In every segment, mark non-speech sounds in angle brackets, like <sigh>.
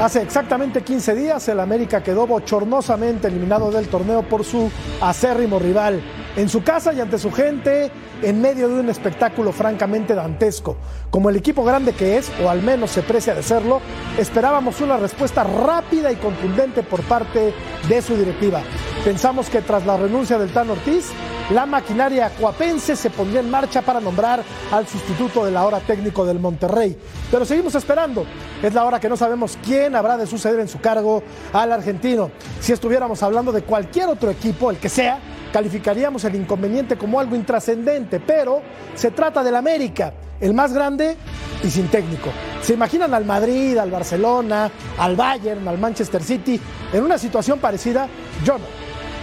Hace exactamente 15 días el América quedó bochornosamente eliminado del torneo por su acérrimo rival. En su casa y ante su gente, en medio de un espectáculo francamente dantesco. Como el equipo grande que es, o al menos se precia de serlo, esperábamos una respuesta rápida y contundente por parte de su directiva. Pensamos que tras la renuncia del Tan Ortiz, la maquinaria cuapense se pondría en marcha para nombrar al sustituto de la hora técnico del Monterrey. Pero seguimos esperando. Es la hora que no sabemos quién habrá de suceder en su cargo al argentino. Si estuviéramos hablando de cualquier otro equipo, el que sea, calificaríamos el inconveniente como algo intrascendente, pero se trata del América, el más grande y sin técnico. ¿Se imaginan al Madrid, al Barcelona, al Bayern, al Manchester City en una situación parecida? Yo no.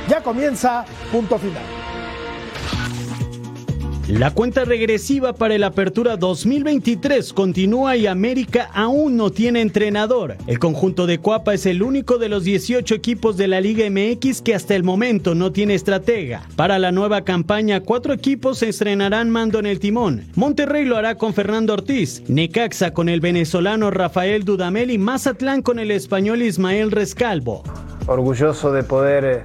Ya comienza punto final. La cuenta regresiva para el Apertura 2023 continúa y América aún no tiene entrenador. El conjunto de Cuapa es el único de los 18 equipos de la Liga MX que hasta el momento no tiene estratega. Para la nueva campaña, cuatro equipos se estrenarán mando en el timón. Monterrey lo hará con Fernando Ortiz, Necaxa con el venezolano Rafael Dudamel y Mazatlán con el español Ismael Rescalvo. Orgulloso de poder eh,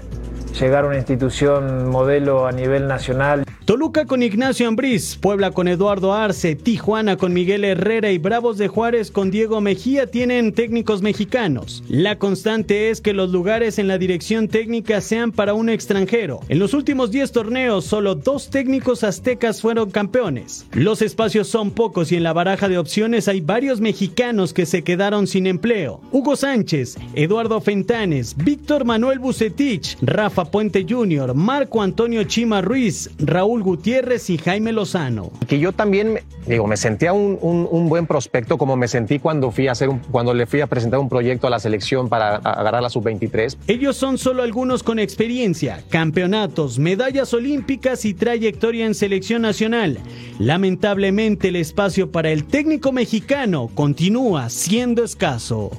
llegar a una institución modelo a nivel nacional. Toluca con Ignacio Ambriz, Puebla con Eduardo Arce, Tijuana con Miguel Herrera y Bravos de Juárez con Diego Mejía tienen técnicos mexicanos. La constante es que los lugares en la dirección técnica sean para un extranjero. En los últimos 10 torneos, solo dos técnicos aztecas fueron campeones. Los espacios son pocos y en la baraja de opciones hay varios mexicanos que se quedaron sin empleo. Hugo Sánchez, Eduardo Fentanes, Víctor Manuel Bucetich, Rafa Puente Jr., Marco Antonio Chima Ruiz, Raúl Gutiérrez y Jaime Lozano. Que yo también, digo, me sentía un, un, un, buen prospecto como me sentí cuando fui a hacer un, cuando le fui a presentar un proyecto a la selección para agarrar la sub-23. Ellos son solo algunos con experiencia, campeonatos, medallas olímpicas y trayectoria en selección nacional. Lamentablemente el espacio para el técnico mexicano continúa siendo escaso.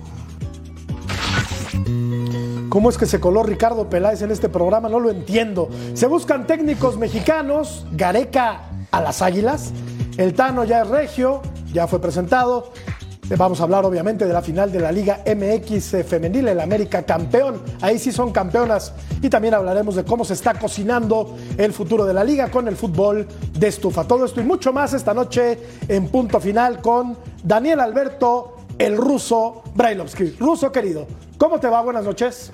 ¿Cómo es que se coló Ricardo Peláez en este programa? No lo entiendo. Se buscan técnicos mexicanos, Gareca a las Águilas, el Tano ya es regio, ya fue presentado. Vamos a hablar obviamente de la final de la Liga MX femenil, el América campeón. Ahí sí son campeonas. Y también hablaremos de cómo se está cocinando el futuro de la liga con el fútbol de estufa. Todo esto y mucho más esta noche en punto final con Daniel Alberto, el ruso Brailovsky. Ruso querido, ¿cómo te va? Buenas noches.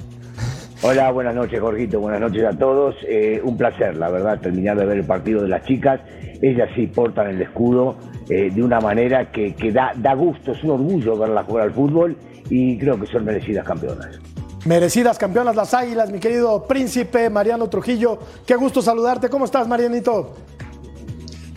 Hola, buenas noches, Jorgito. Buenas noches a todos. Eh, un placer, la verdad, terminar de ver el partido de las chicas. Ellas sí portan el escudo eh, de una manera que, que da, da, gusto, es un orgullo verlas jugar al fútbol y creo que son merecidas campeonas. Merecidas campeonas las águilas, mi querido príncipe Mariano Trujillo. Qué gusto saludarte. ¿Cómo estás, Marianito?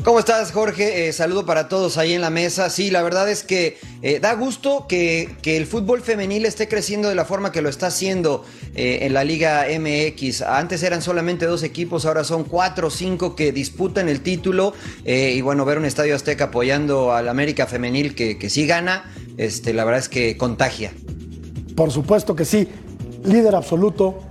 ¿Cómo estás, Jorge? Eh, saludo para todos ahí en la mesa. Sí, la verdad es que eh, da gusto que, que, el fútbol femenil esté creciendo de la forma que lo está haciendo eh, en la Liga MX. Antes eran solamente dos equipos, ahora son cuatro o cinco que disputan el título. Y bueno, ver un estadio Azteca apoyando al América Femenil que, que sí gana, este, la verdad es que contagia. Por supuesto que sí. Líder absoluto,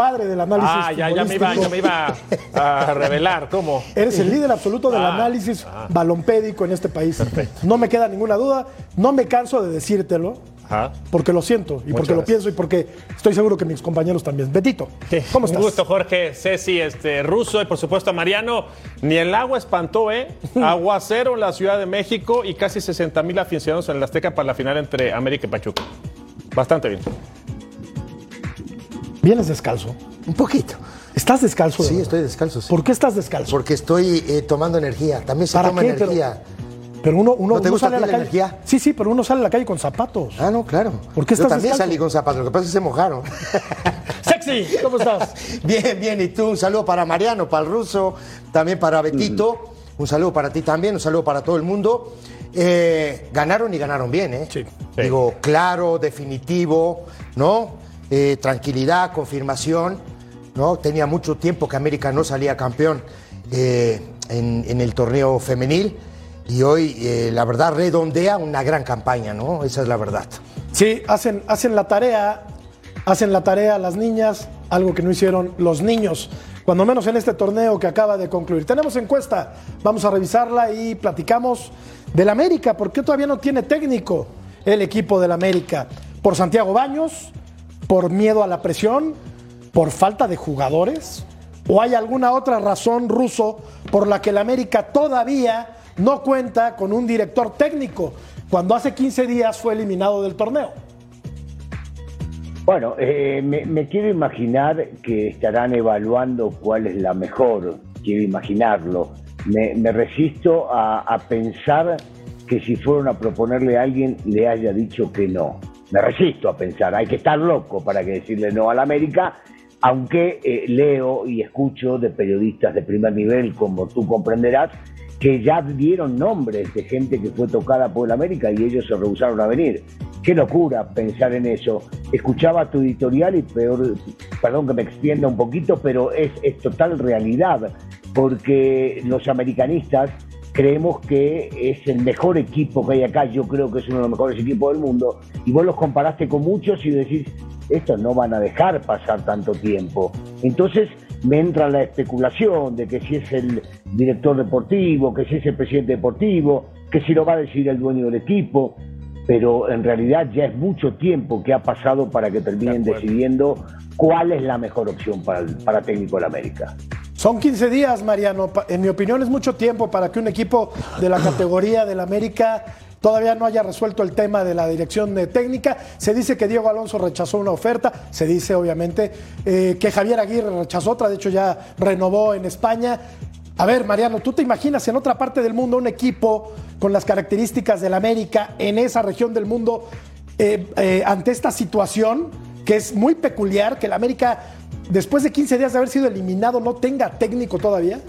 padre del análisis. Ah, ya, ya, me iba, ya me iba a revelar, ¿cómo? Eres el líder absoluto del ah, análisis ah. balompédico en este país. Perfecto. No me queda ninguna duda, no me canso de decírtelo. Ajá. Porque lo siento y Muchas porque gracias. lo pienso y porque estoy seguro que mis compañeros también. Betito, ¿cómo estás? Un gusto, Jorge, Ceci, este, Ruso y por supuesto a Mariano. Ni el agua espantó, ¿eh? <laughs> Aguacero en la Ciudad de México y casi 60 mil aficionados en el Azteca para la final entre América y Pachuca. Bastante bien. ¿Vienes descalzo? Un poquito. ¿Estás descalzo? Sí, estoy descalzo. Sí. ¿Por qué estás descalzo? Porque estoy eh, tomando energía. También se toma qué? energía. Pero, pero uno, uno, ¿No te uno gusta sale a la, la calle. energía? Sí, sí, pero uno sale a la calle con zapatos. Ah, no, claro. ¿Por qué Yo estás también descalzo? salí con zapatos. Lo que pasa es que se mojaron. <laughs> Sexy, ¿cómo estás? <laughs> bien, bien. Y tú, un saludo para Mariano, para el ruso, también para Betito. un saludo para ti también, un saludo para todo el mundo. Eh, ganaron y ganaron bien, ¿eh? Sí. Digo, claro, definitivo, ¿no? Eh, tranquilidad, confirmación, ¿no? Tenía mucho tiempo que América no salía campeón eh, en, el torneo femenil y hoy, eh, la verdad, redondea una gran campaña, ¿no? Esa es la verdad. Sí, hacen, hacen la tarea, hacen la tarea las niñas, algo que no hicieron los niños, cuando menos en este torneo que acaba de concluir. Tenemos encuesta, vamos a revisarla y platicamos del América, porque todavía no tiene técnico el equipo del América. Por Santiago Baños, por miedo a la presión, por falta de jugadores, o hay alguna otra razón ruso por la que el América todavía no cuenta con un director técnico cuando hace 15 días fue eliminado del torneo. Bueno, eh, me, quiero imaginar que estarán evaluando cuál es la mejor, quiero imaginarlo. Me, me resisto a, a pensar que si fueron a proponerle a alguien le haya dicho que no. Me resisto a pensar, hay que estar loco para que decirle no a la América, aunque eh, leo y escucho de periodistas de primer nivel, como tú comprenderás, que ya dieron nombres de gente que fue tocada por el América y ellos se rehusaron a venir. Qué locura pensar en eso. Escuchaba tu editorial y peor, perdón que me extienda un poquito, pero es, es total realidad, porque los americanistas creemos que es el mejor equipo que hay acá, yo creo que es uno de los mejores equipos del mundo, y vos los comparaste con muchos y decís, estos no van a dejar pasar tanto tiempo. Entonces me entra la especulación de que si es el director deportivo, que si es el presidente deportivo, que si lo va a decir el dueño del equipo, pero en realidad ya es mucho tiempo que ha pasado para que terminen decidiendo cuál es la mejor opción para el para técnico de la América. Son 15 días, Mariano. En mi opinión es mucho tiempo para que un equipo de la categoría del América todavía no haya resuelto el tema de la dirección técnica. Se dice que Diego Alonso rechazó una oferta, se dice obviamente eh, que Javier Aguirre rechazó otra, de hecho ya renovó en España. A ver, Mariano, ¿tú te imaginas en otra parte del mundo un equipo con las características del América en esa región del mundo eh, eh, ante esta situación que es muy peculiar, que el América, después de 15 días de haber sido eliminado, no tenga técnico todavía?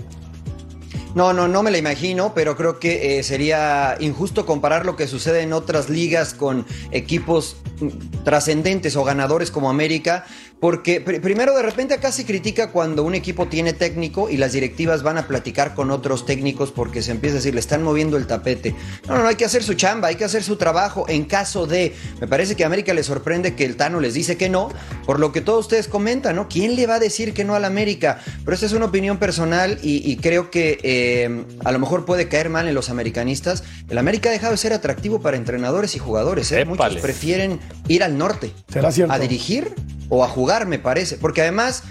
No, no, no me la imagino, pero creo que eh, sería injusto comparar lo que sucede en otras ligas con equipos mm, trascendentes o ganadores como América, porque pr- primero de repente acá se critica cuando un equipo tiene técnico y las directivas van a platicar con otros técnicos porque se empieza a decir, le están moviendo el tapete. No, no, no, hay que hacer su chamba, hay que hacer su trabajo en caso de, me parece que a América le sorprende que el Tano les dice que no, por lo que todos ustedes comentan, ¿no? ¿Quién le va a decir que no al América? Pero esa es una opinión personal y, y creo que eh, a lo mejor puede caer mal en los americanistas. El América ha dejado de ser atractivo para entrenadores y jugadores. ¿eh? Muchos prefieren ir al norte ¿Será cierto? a dirigir o a jugar, me parece. Porque además,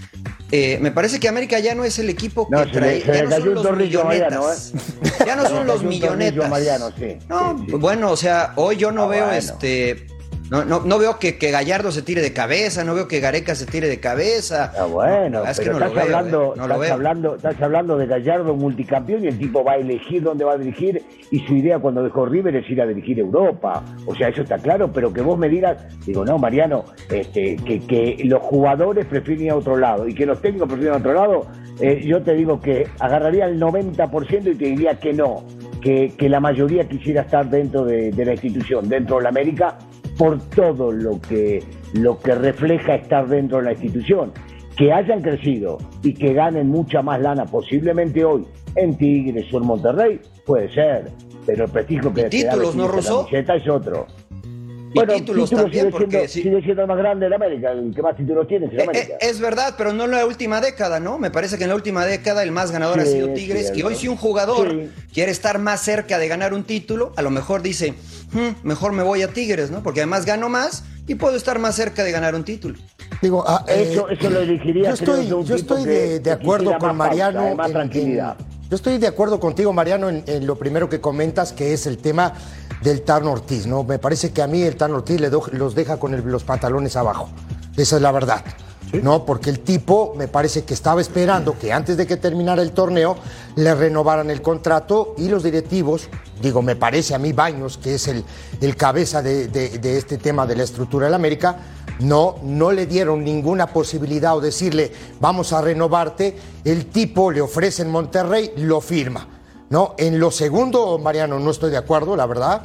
eh, me parece que América ya no es el equipo que No, se le- trae. se ya no son los Mariano, millonetas. ¿eh? Ya no son los millonetas. Mariano, sí, No, sí, sí. bueno, o sea, hoy yo no Ah, veo bueno. este. No, no, no veo que, que Gallardo se tire de cabeza, no veo que Gareca se tire de cabeza. Ah, bueno, No, es que pero no lo estás, veo, hablando, eh, no lo estás, veo. hablando, estás hablando de Gallardo multicampeón y el tipo va a elegir dónde va a dirigir y su idea cuando dejó River es ir a dirigir Europa. O sea, eso está claro, pero que vos me digas, digo, no, Mariano, este, que, que los jugadores prefieren ir a otro lado y que los técnicos prefieren a otro lado, eh, yo te digo que agarraría el 90% y te diría que no, que, que la mayoría quisiera estar dentro de, de la institución, dentro de la América, por todo lo que, lo que refleja estar dentro de la institución. Que hayan crecido y que ganen mucha más lana posiblemente hoy en Tigres o en Monterrey, puede ser, pero el prestigio que Y títulos, ¿no, camiseta es otro. Y títulos también, sigue, porque siendo, sí. sigue siendo el más grande de América, el que más títulos tiene es Eh, América. eh, es verdad, pero no en la última década, ¿no? Me parece que en la última década el más ganador ha sido es Tigres. Y hoy si un jugador Sí. quiere estar más cerca de ganar un título, a lo mejor dice, "Hmm, mejor me voy a Tigres, ¿no? Porque además gano más y puedo estar más cerca de ganar un título. Digo, ah, Eso- eso lo elegiría, Yo estoy, yo estoy de, acuerdo con más Mariano. pausa, más en- tranquilidad. en- yo estoy de acuerdo contigo, Mariano, en, en lo primero que comentas, que es el tema del Tano Ortiz, ¿no? Me parece que a mí el Tano Ortiz le do- los deja con el- los pantalones abajo. Esa es la verdad. ¿No? Porque el tipo me parece que estaba esperando que antes de que terminara el torneo le renovaran el contrato y los directivos, digo, me parece a mí Baños, que es el, el cabeza de, de- de este tema de la estructura del América, no, no le dieron ninguna posibilidad o decirle, vamos a renovarte. El tipo le ofrece en Monterrey, lo firma. No, en lo segundo, Mariano, no estoy de acuerdo, la verdad.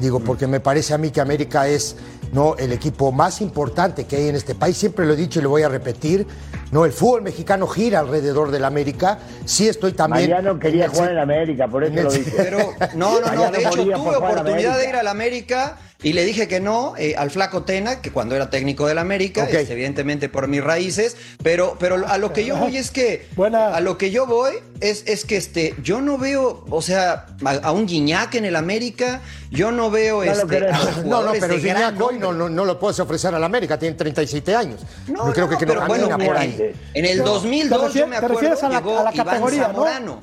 Digo, porque me parece a mí que América es no el equipo más importante que hay en este país. Siempre lo he dicho y lo voy a repetir. No, el fútbol mexicano gira alrededor del América. Sí estoy también. Mariano quería en el- jugar en América, por eso el- lo dice. Pero no, no, no. Mariano De hecho, tuve oportunidad de ir al América y le dije que no eh, al Flaco Tena, que cuando era técnico del América, este, evidentemente por mis raíces. Pero, pero a lo que yo voy es que. Buena. A lo que yo voy es, es que este, yo no veo, o sea, a, a un Guiñac en el América, yo no veo No este, No, no, pero Gignac hoy no, no, no lo puedes ofrecer al América, tiene 37 años. No, Yo creo no, que, que no pero bueno, camina por ahí. En el Pero, 2002 ¿te yo me acuerdo a la- llegó a la Iván. Zamorano.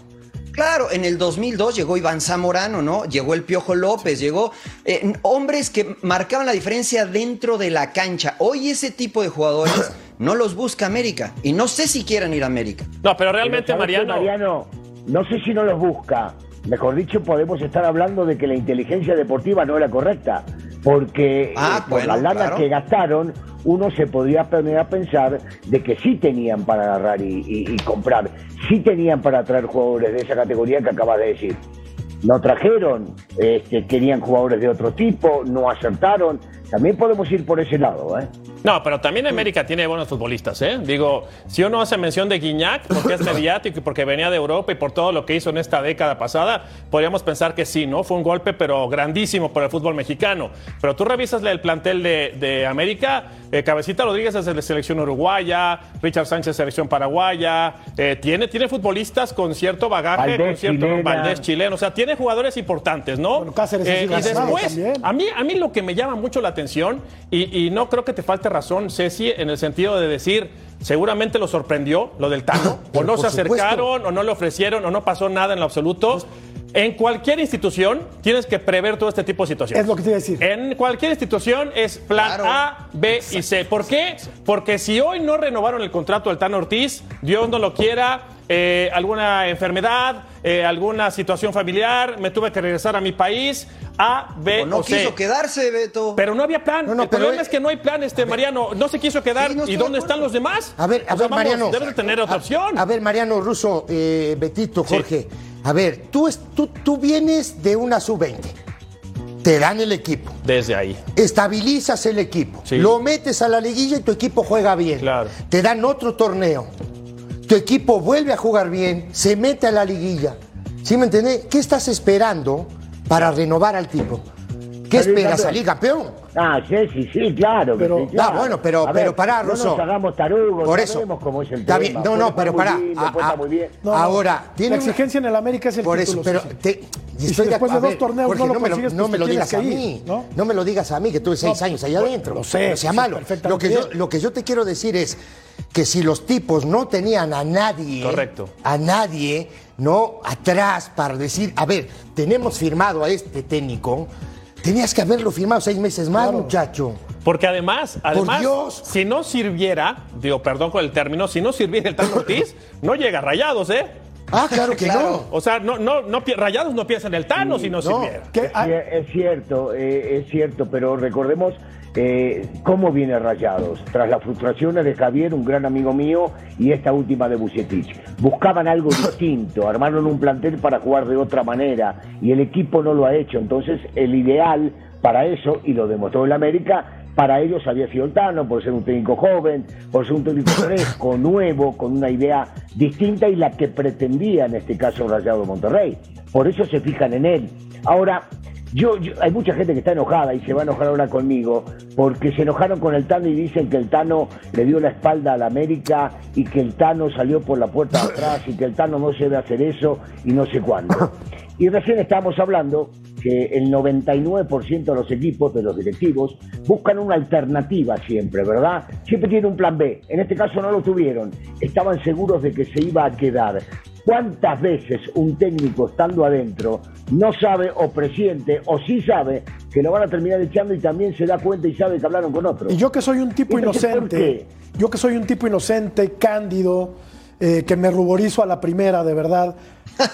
Claro, en el 2002 llegó Iván Zamorano, ¿no? Llegó el Piojo López, llegó eh, hombres que marcaban la diferencia dentro de la cancha. Hoy ese tipo de jugadores no los busca América y no sé si quieran ir a América. No, pero realmente, Pero, ¿sabes qué, Mariano. Mariano, no sé si no los busca. Mejor dicho, podemos estar hablando de que la inteligencia deportiva no era correcta. Porque Ah, eh, por bueno, la lana claro. que gastaron, uno se podría poner a pensar de que sí tenían para agarrar y, y- y comprar. Sí tenían para traer jugadores de esa categoría que acabas de decir. No trajeron, este, querían jugadores de otro tipo, no acertaron. También podemos ir por ese lado, ¿eh? No, pero también América tiene buenos futbolistas, ¿eh? Digo, si uno hace mención de Guiñac, porque es <laughs> mediático y porque venía de Europa y por todo lo que hizo en esta década pasada, podríamos pensar que sí, ¿no? Fue un golpe, pero grandísimo por el fútbol mexicano. Pero tú revisas el plantel de, de América, eh, Cabecita Rodríguez es de la selección uruguaya, Richard Sánchez selección paraguaya, eh, tiene, tiene futbolistas con cierto bagaje, Valdés, con cierto chilena. Valdés chileno, o sea, tiene jugadores importantes, ¿no? Bueno, Cáceres Eh, y después, también. a mí, a mí lo que me llama mucho la atención, y, y no creo que te falte razón, Ceci, en el sentido de decir, seguramente lo sorprendió lo del Tano, <clears throat> o no se acercaron, o no le ofrecieron, o no pasó nada en lo absoluto. En cualquier institución tienes que prever todo este tipo de situaciones. Es lo que te iba a decir. En cualquier institución es plan Claro. A, B y C. ¿Por qué? Porque si hoy no renovaron el contrato del Tano Ortiz, Dios no lo quiera, eh, alguna enfermedad, eh, alguna situación familiar, me tuve que regresar a mi país, A, B O no o C. quiso quedarse, Beto. Pero no había plan. No, no, el pero, problema eh, es que no hay plan, este Mariano. No se quiso quedar. Sí, no estoy ¿Y de dónde están los demás? A ver, a O ver, sea, vamos, Mariano. Debes de tener otra a- opción. A, ver, Mariano Russo, eh, Betito, Jorge. A ver, tú, es- tú, tú vienes de una sub-20. Te dan el equipo. Desde ahí. Estabilizas el equipo. Sí. Lo metes a la liguilla y tu equipo juega bien. Claro. Te dan otro torneo. Tu equipo vuelve a jugar bien, se mete a la liguilla. ¿Sí me entendés? ¿Qué estás esperando para renovar al tipo? ¿Qué Salir esperas? campeón. ¿Salir campeón? Ah, sí, sí, sí, claro. Pero- sí, claro. Ah, bueno, pero- A pero pará, no Russo. nos hagamos tarugos, Por eso. sabemos cómo es el Está tema. bien. No, Puede no, pero pará. Ah, ah, estar muy bien. No, no. Ahora, tiene la exigencia en el América es el Por título. eso, pero sí, sí. te- Y si estoy de después de dos torneos Jorge, no lo me lo, consigues, no pues me lo digas a mí. ¿no? ¿no? me lo digas a mí, que tuve seis No, años allá adentro. lo sé, No sea malo. Lo que, yo, lo que yo te quiero decir es que si los tipos no tenían a nadie, Correcto. a nadie, no atrás para decir, a ver, tenemos firmado a este técnico, tenías que haberlo firmado seis meses más, muchacho. Porque además, además, Dios. si no sirviera, digo, perdón con el término, si no sirviera el Tano <laughs> Ortiz, no llega a Rayados, ¿eh? Ah, claro que Claro. no. O sea, no, no, no, Rayados no piensa en el Tano si no, sirviera. Ah, Sí, es cierto, eh, es cierto, pero recordemos eh, cómo viene Rayados. Tras las frustraciones de Javier, un gran amigo mío, y esta última de Bucetich. Buscaban algo <laughs> distinto, armaron un plantel para jugar de otra manera, y el equipo no lo ha hecho. Entonces, el ideal para eso, y lo demostró el América, para ellos había sido Tano, por ser un técnico joven, por ser un técnico <laughs> fresco, nuevo, con una idea distinta y la que pretendía en este caso Rayado Monterrey. Por eso se fijan en él. Ahora, yo, yo- hay mucha gente que está enojada y se va a enojar ahora conmigo porque se enojaron con el Tano y dicen que el Tano le dio la espalda a la América y que el Tano salió por la puerta de atrás y que el Tano no se debe hacer eso y no sé cuándo. Y recién estábamos hablando que el 99% de los equipos, de los directivos, buscan una alternativa siempre, ¿verdad? Siempre tienen un plan B. En este caso no lo tuvieron. Estaban seguros de que se iba a quedar. ¿Cuántas veces un técnico estando adentro no sabe o presiente o sí sabe que lo van a terminar echando y también se da cuenta y sabe que hablaron con otro? Y yo que soy un tipo Entonces, ¿por inocente, yo que soy un tipo inocente, cándido, eh, que me ruborizo a la primera, de verdad.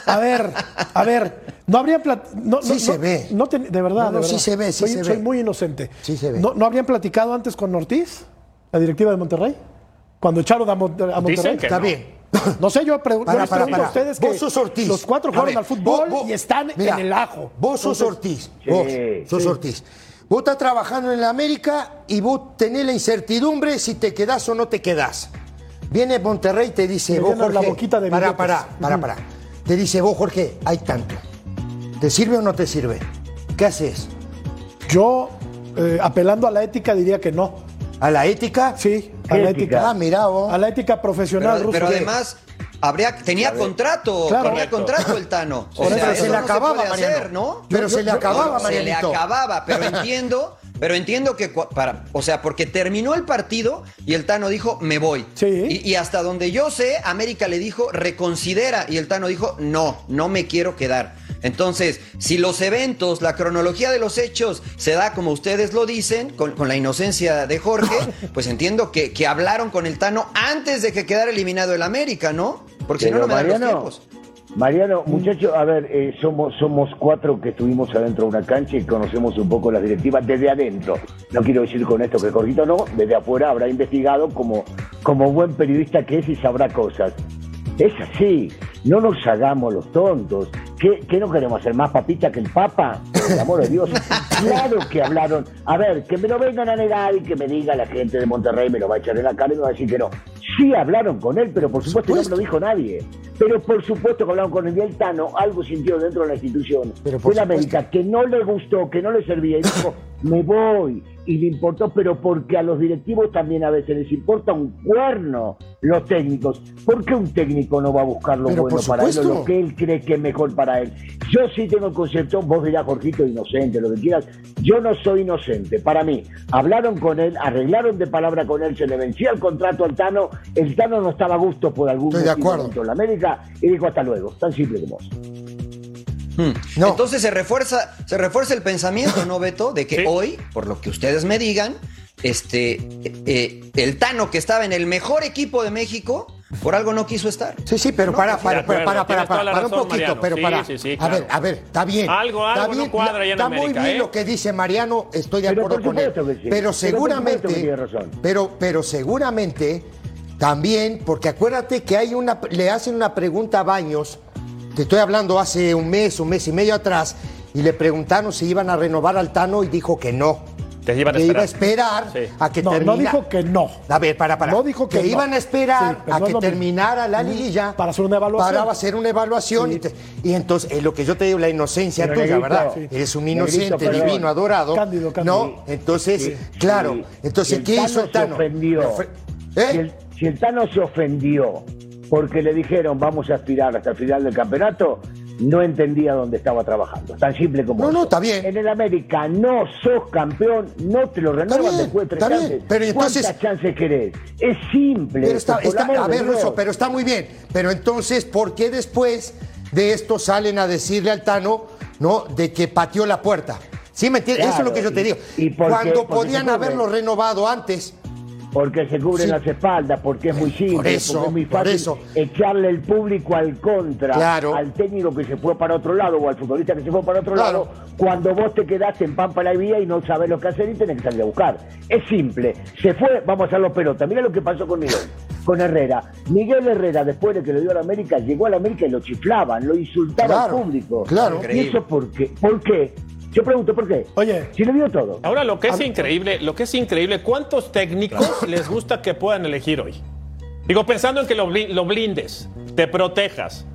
A ver, a ver, no habrían plat- no, Sí no, se no- ve. no te- de verdad, No, no, de sí se ve, sí soy, se soy ve. muy inocente. Sí se ve. ¿No, no habrían platicado antes con Ortiz, la directiva de Monterrey? Cuando echaron a, Mon- a Monterrey. Dicen que Está no. bien. No sé, yo, pregu- yo Para, les para, pregunto para. a ustedes que Vos sos Ortiz. los cuatro jugaron ver, al fútbol vos- vos- y están mira, en el ajo. Vos sos Entonces, Ortiz. Sí, vos sos sí. Ortiz. Vos estás trabajando en la América y vos tenés la incertidumbre si te quedás o no te quedás. Viene Monterrey y te dice, Me vos Jorge, la boquita de para, para, para, para. Te dice, vos Jorge, hay tanto. ¿Te sirve o no te sirve? ¿Qué haces? Yo, eh, apelando a la ética, diría que no. ¿A la ética? Sí, a la ética. Ah, mira vos. A la ética profesional Pero, rusa. pero además, habría, tenía contrato, Claro. tenía contrato el Tano. O sea, eso se le no acababa, Mariano. hacer, ¿no? Pero se le acababa, Se le acababa, pero entiendo, pero entiendo que para, o sea, porque terminó el partido y el Tano dijo, me voy. Sí. Y, y hasta donde yo sé, América le dijo, reconsidera, y el Tano dijo, no, no me quiero quedar. Entonces, si los eventos, la cronología de los hechos se da como ustedes lo dicen, con, con la inocencia de Jorge, <laughs> pues entiendo que, que hablaron con el Tano antes de que quedara eliminado el América, ¿no? Porque si no, no me dan los tiempos. Mariano, muchachos, a ver, eh, somos, somos cuatro que estuvimos adentro de una cancha y conocemos un poco las directivas desde adentro. No quiero decir con esto que Jorgito no, desde afuera habrá investigado como, como buen periodista que es y sabrá cosas. Es así, no nos hagamos los tontos. ¿Qué, qué no queremos hacer más papita que el Papa? Por el amor de Dios. Claro que hablaron. A ver, que me lo vengan a negar y que me diga la gente de Monterrey, me lo va a echar en la cara y me va a decir que no. Sí hablaron con él, pero por supuesto, no me lo dijo nadie. Pero por supuesto que hablaron con el Tano, algo sintió dentro de la institución. Pero por de la supuesto. América, que no le gustó, que no le servía y dijo, me voy. Y le importó, pero porque a los directivos también a veces les importa un cuerno los técnicos. ¿Por qué un técnico no va a buscar lo Pero bueno para él o lo que él cree que es mejor para él? Yo sí tengo el concepto, vos dirás, Jorgito, inocente, lo que quieras. Yo no soy inocente. Para mí, hablaron con él, arreglaron de palabra con él, se le vencía el contrato al Tano. El Tano no estaba a gusto por algún Estoy de acuerdo. la América y dijo hasta luego. Tan simple como eso. No. Entonces se refuerza, se refuerza el pensamiento, ¿no, Beto? De que Sí. hoy, por lo que ustedes me digan, este, eh, eh, el Tano que estaba en el mejor equipo de México, por algo no quiso estar. Sí, sí, pero para, para, para, para, para, la para un poquito, Mariano. pero Sí, para. sí, sí, A ver, a ver, está bien. Algo- está algo no bien, cuadra ahí en Está muy América, bien ¿eh? lo que dice Mariano, estoy de Pero acuerdo con él. Pero seguramente, pero, pero seguramente también, porque acuérdate que hay una, le hacen una pregunta a Baños, te estoy hablando hace un mes, un mes y medio atrás, y le preguntaron si iban a renovar al Tano y dijo que no. Que iban a Que iba a esperar. esperar Sí. a que No, no dijo que no. A ver, para, para. No dijo que no. iban a esperar Sí, a que terminara la Ujú. liguilla. Para hacer una evaluación. Para hacer una evaluación. Sí. Y, te- y entonces, es lo que yo te digo, la inocencia Pero, tuya, ¿verdad? sí. Eres un inocente, divino, adorado. Cándido, Cándido. No, entonces, Sí, claro. sí. Entonces, ¿qué hizo el se Tano? ofendió. Ofre- Si, ¿Eh? el, si el Tano se ofendió porque le dijeron vamos a aspirar hasta el final del campeonato, no entendía dónde estaba trabajando. Tan simple como No, no, eso. está bien. En el América no sos campeón, no te lo renuevan bien, después de tres bien. chances. Pero entonces- ¿Cuántas chances querés? Es simple. Pero está, está- a ver. Russo, pero está muy bien. Pero entonces, ¿por qué después de esto salen a decirle al Tano, no, de que pateó la puerta? ¿Sí me entiendes? Eso es lo que yo te digo. y porque- Cuando porque podían haberlo renovado antes, Porque se cubren Sí. las espaldas, porque es muy simple, Por eso, porque es muy fácil eso. echarle el público al contra, Claro. al técnico que se fue para otro lado o al futbolista que se fue para otro Claro. lado, cuando vos te quedaste en Pampa la Vía y no sabes lo que hacer y tenés que salir a buscar. Es simple. Se fue, vamos a hacerlo pelota. Mira lo que pasó con Miguel, con Herrera. Miguel Herrera, después de que le dio a la América, llegó a la América y lo chiflaban, lo insultaba Claro, al público. claro. ¿Y eso por qué? ¿Por qué? Yo pregunto, ¿por qué? Oye. Si le dio todo. Ahora lo que es increíble, lo que es increíble, ¿cuántos técnicos <laughs> les gusta que puedan elegir hoy? Digo, pensando en que lo, lo blindes, te protejas.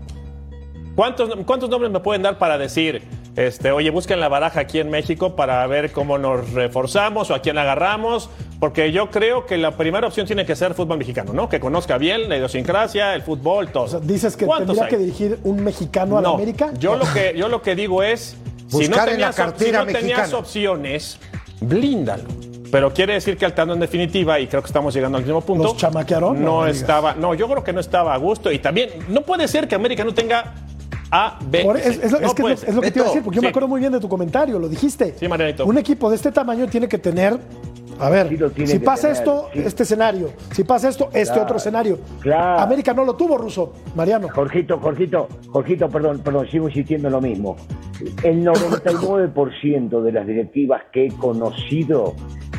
¿Cuántos, ¿Cuántos nombres me pueden dar para decir, este, oye, busquen la baraja aquí en México para ver cómo nos reforzamos o a quién agarramos? Porque yo creo que la primera opción tiene que ser fútbol mexicano, ¿no? Que conozca bien la idiosincrasia, el fútbol, todo. O sea, dices que ¿Cuántos tendría hay? que dirigir un mexicano a la América. Yo lo <laughs> que, yo lo que digo es, si no Buscar en la tenías, op- cartera si no tenías mexicana. opciones, blíndalo. Pero quiere decir que Altano en definitiva, y creo que estamos llegando al mismo punto, ¿Los chamaquearon? no, estaba, no, yo creo que no estaba a gusto y también no puede ser que América no tenga A, B, es, es lo, No es que es lo- ser. es lo que te iba a decir, porque yo sí. me acuerdo muy bien de tu comentario, lo dijiste. Sí, Marianito. Un equipo de este tamaño tiene que tener, a ver, Sí si pasa tener, esto, sí. este escenario, si pasa esto, este Claro, otro escenario. claro. América no lo tuvo, Ruso, Mariano. Jorgito, Jorgito, Jorgito, perdón, perdón, sigo insistiendo en lo mismo. El 99% de las directivas que he conocido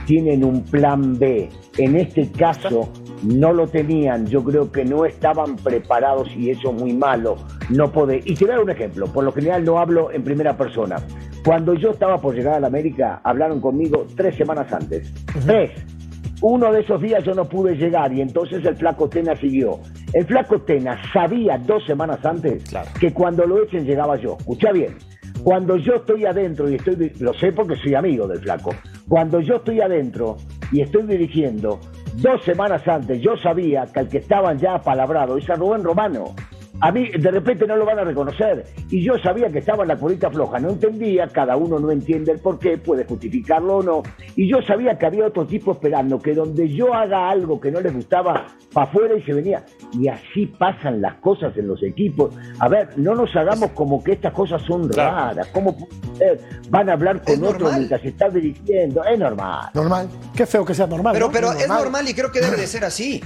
tienen un plan B. En este caso, no lo tenían, yo creo que no estaban preparados y eso es muy malo, no poder. Y te voy a dar un ejemplo, por lo general no hablo en primera persona. Cuando yo estaba por llegar a la América, hablaron conmigo tres semanas antes. Tres. Uno de esos días yo no pude llegar y entonces el flaco Tena siguió. El flaco Tena sabía dos semanas antes que cuando lo echen llegaba yo. Escucha bien. Cuando yo estoy adentro y estoy, lo sé porque soy amigo del flaco, cuando yo estoy adentro y estoy dirigiendo, dos semanas antes yo sabía que el que estaban ya palabrado es a Rubén Romano. A mí de repente no lo van a reconocer. Y yo sabía que estaba en la colita floja, no entendía, cada uno no entiende el por qué, puede justificarlo o no. Y yo sabía que había otro tipo esperando que donde yo haga algo que no les gustaba, para afuera y se venía. Y así pasan las cosas en los equipos. A ver, no nos hagamos como que estas cosas son raras. ¿Cómo van a hablar con otro mientras se está dirigiendo? Es normal. Normal. Qué feo que sea normal. Pero, ¿no? pero es normal y creo que debe de ser así.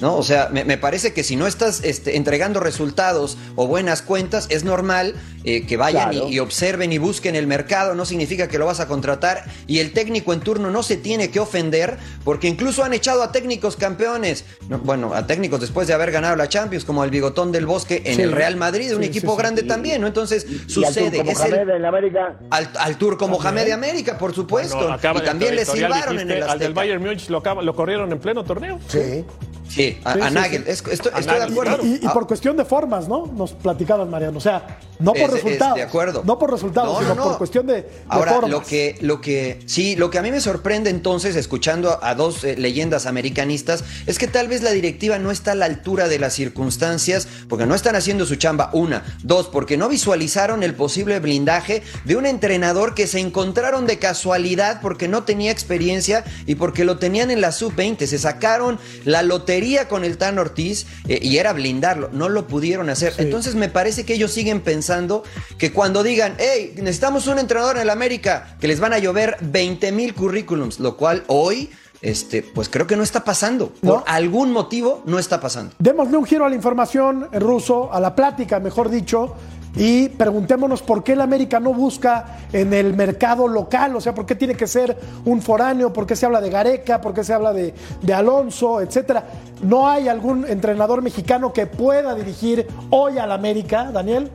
¿No? O sea, me, me parece que si no estás este, entregando resultados o buenas cuentas, es normal eh, que vayan y, Claro. y observen y busquen el mercado, no significa que lo vas a contratar y el técnico en turno no se tiene que ofender porque incluso han echado a técnicos campeones, no, bueno, a técnicos después de haber ganado la Champions, como el Bigotón del Bosque en Sí. el Real Madrid, un Sí, equipo sí, grande también, ¿no? Entonces Y al sucede, turco es el- en América. al, al turco Mohamed de América, por supuesto, Bueno, acaba y también le silbaron en el Al del Azteca. Bayern Múnich lo, lo corrieron en pleno torneo. Sí. Sí, a, Sí, a sí, Nagel, sí. Es- estoy, A estoy de acuerdo. Y, y Ah, por cuestión de formas, ¿no? Nos platicabas, Mariano. O sea, no por Es- es resultados. de acuerdo. No por resultados, No, no, sino no. por cuestión de, de Ahora, formas. lo que, lo que, sí, lo que a mí me sorprende entonces, escuchando a, a dos eh, leyendas americanistas, es que tal vez la directiva no está a la altura de las circunstancias, porque no están haciendo su chamba, una. Dos, porque no visualizaron el posible blindaje de un entrenador que se encontraron de casualidad porque no tenía experiencia y porque lo tenían en la sub-20. Se sacaron la lotería con el Tan Ortiz eh, y era blindarlo. No lo pudieron hacer. Entonces me parece que ellos siguen pensando que cuando digan, hey, necesitamos un entrenador en el América, que les van a llover 20 mil currículums, lo cual hoy, este, pues creo que no está pasando. Por algún motivo no está pasando. Démosle un giro a la información en ruso, a la plática, mejor dicho, y preguntémonos por qué el América no busca en el mercado local, o sea, por qué tiene que ser un foráneo, por qué se habla de Gareca, por qué se habla de, de Alonso, etcétera. ¿No hay algún entrenador mexicano que pueda dirigir hoy al América, Daniel?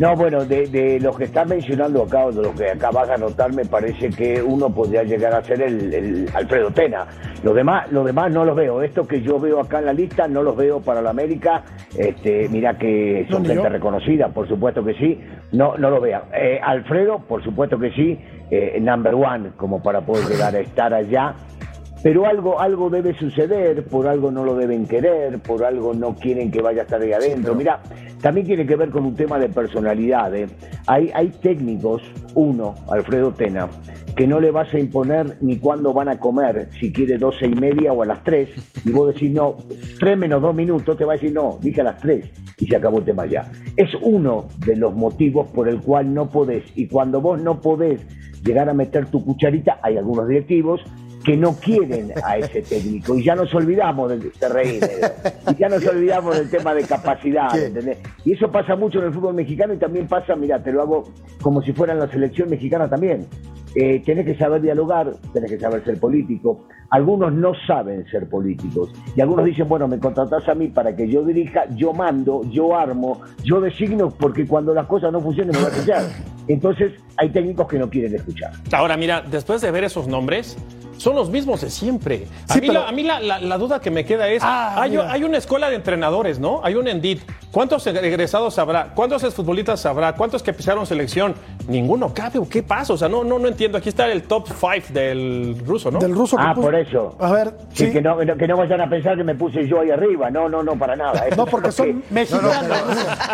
No, bueno, de, de los que estás mencionando acá, o de los que acá vas a notar, me parece que uno podría llegar a ser el, el Alfredo Tena. Los demás, los demás no los veo. Estos que yo veo acá en la lista no los veo para la América. Este, mira que son No, gente yo. reconocida, por supuesto que sí. No, no lo veo. Eh, Alfredo, por supuesto que sí. Eh, number one, como para poder llegar a estar allá. Pero algo, algo debe suceder, por algo no lo deben querer, por algo no quieren que vaya a estar ahí adentro. Mira, también tiene que ver con un tema de personalidad. ¿eh? Hay, hay técnicos, uno, Alfredo Tena, que no le vas a imponer ni cuándo van a comer, si quiere doce y media o a las tres, y vos decís no, tres menos dos minutos, te va a decir no, dije a las tres, y se acabó el tema ya. Es uno de los motivos por el cual no podés, y cuando vos no podés llegar a meter tu cucharita, hay algunos directivos que no quieren a ese técnico. Y ya nos olvidamos del te reí, Pedro. y ya nos olvidamos del tema de capacidad, ¿entendés? Y eso pasa mucho en el fútbol mexicano y también pasa, mira, te lo hago como si fuera en la selección mexicana también. Eh, tenés que saber dialogar, tenés que saber ser político. Algunos no saben ser políticos. Y algunos dicen, bueno, me contratás a mí para que yo dirija, yo mando, yo armo, yo designo, porque cuando las cosas no funcionen me voy a escuchar. Entonces hay técnicos que no quieren escuchar. Ahora, mira, después de ver esos nombres, son los mismos de siempre. A Sí, mí, pero- la, a mí la, la- la duda que me queda es, Ah, hay, una escuela de entrenadores, ¿no? Hay un Endit. ¿Cuántos egresados habrá? ¿Cuántos exfutbolistas habrá? ¿Cuántos que pisaron selección? Ninguno cabe o qué pasa. O sea, no, no, no entiendo. Aquí está el top 5 del ruso, ¿no? Del ruso que Ah, puso- por eso. A ver, Sí, sí. que, no, que no- que no vayan a pensar que me puse yo ahí arriba. No, no, no, para nada. No, porque son que- mexicanos.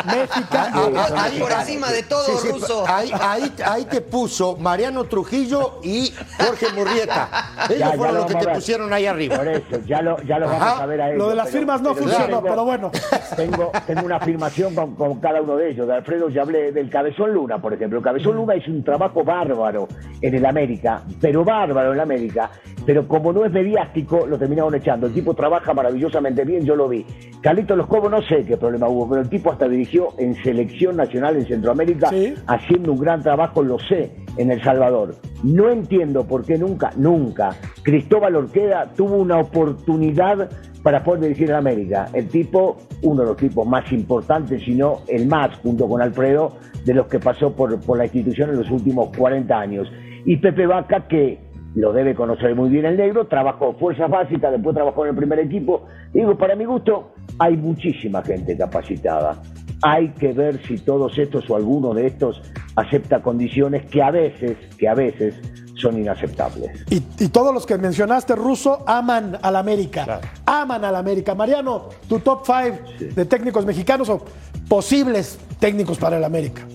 mexicanos. Ah, por encima de todo, Sí, sí, ruso. ahí, ahí, ahí te puso Mariano Trujillo y Jorge Murrieta. Ellos Ya, ya fueron lo los que te pusieron ahí arriba. Por eso, ya lo, ya lo vamos a ver a ellos. Lo de las pero- firmas no pero funcionó, tengo- pero bueno. <laughs> Tengo, tengo una afirmación con, con cada uno de ellos. De Alfredo ya hablé del Cabezón Luna, por ejemplo. El Cabezón Luna hizo un trabajo bárbaro en el América, pero bárbaro en el América. Pero como no es mediático, lo terminaron echando. El tipo trabaja maravillosamente bien, yo lo vi. Carlitos Los Cobos, no sé qué problema hubo, pero el tipo hasta dirigió en selección nacional en Centroamérica, Sí. haciendo un gran trabajo, lo sé, en El Salvador. No entiendo por qué nunca, nunca Cristóbal Ortega tuvo una oportunidad para poder dirigir a América. El tipo, uno de los tipos más importantes, si no el más, junto con Alfredo, de los que pasó por, por la institución en los últimos 40 años. Y Pepe Vaca, que lo debe conocer muy bien el negro, trabajó fuerzas básicas, después trabajó en el primer equipo. Digo, para mi gusto, hay muchísima gente capacitada. Hay que ver si todos estos o alguno de estos acepta condiciones que a veces, que a veces son inaceptables. Y, y todos los que mencionaste, Russo, aman al América. Aman al América. Mariano, tu top five de técnicos mexicanos o posibles técnicos para el América.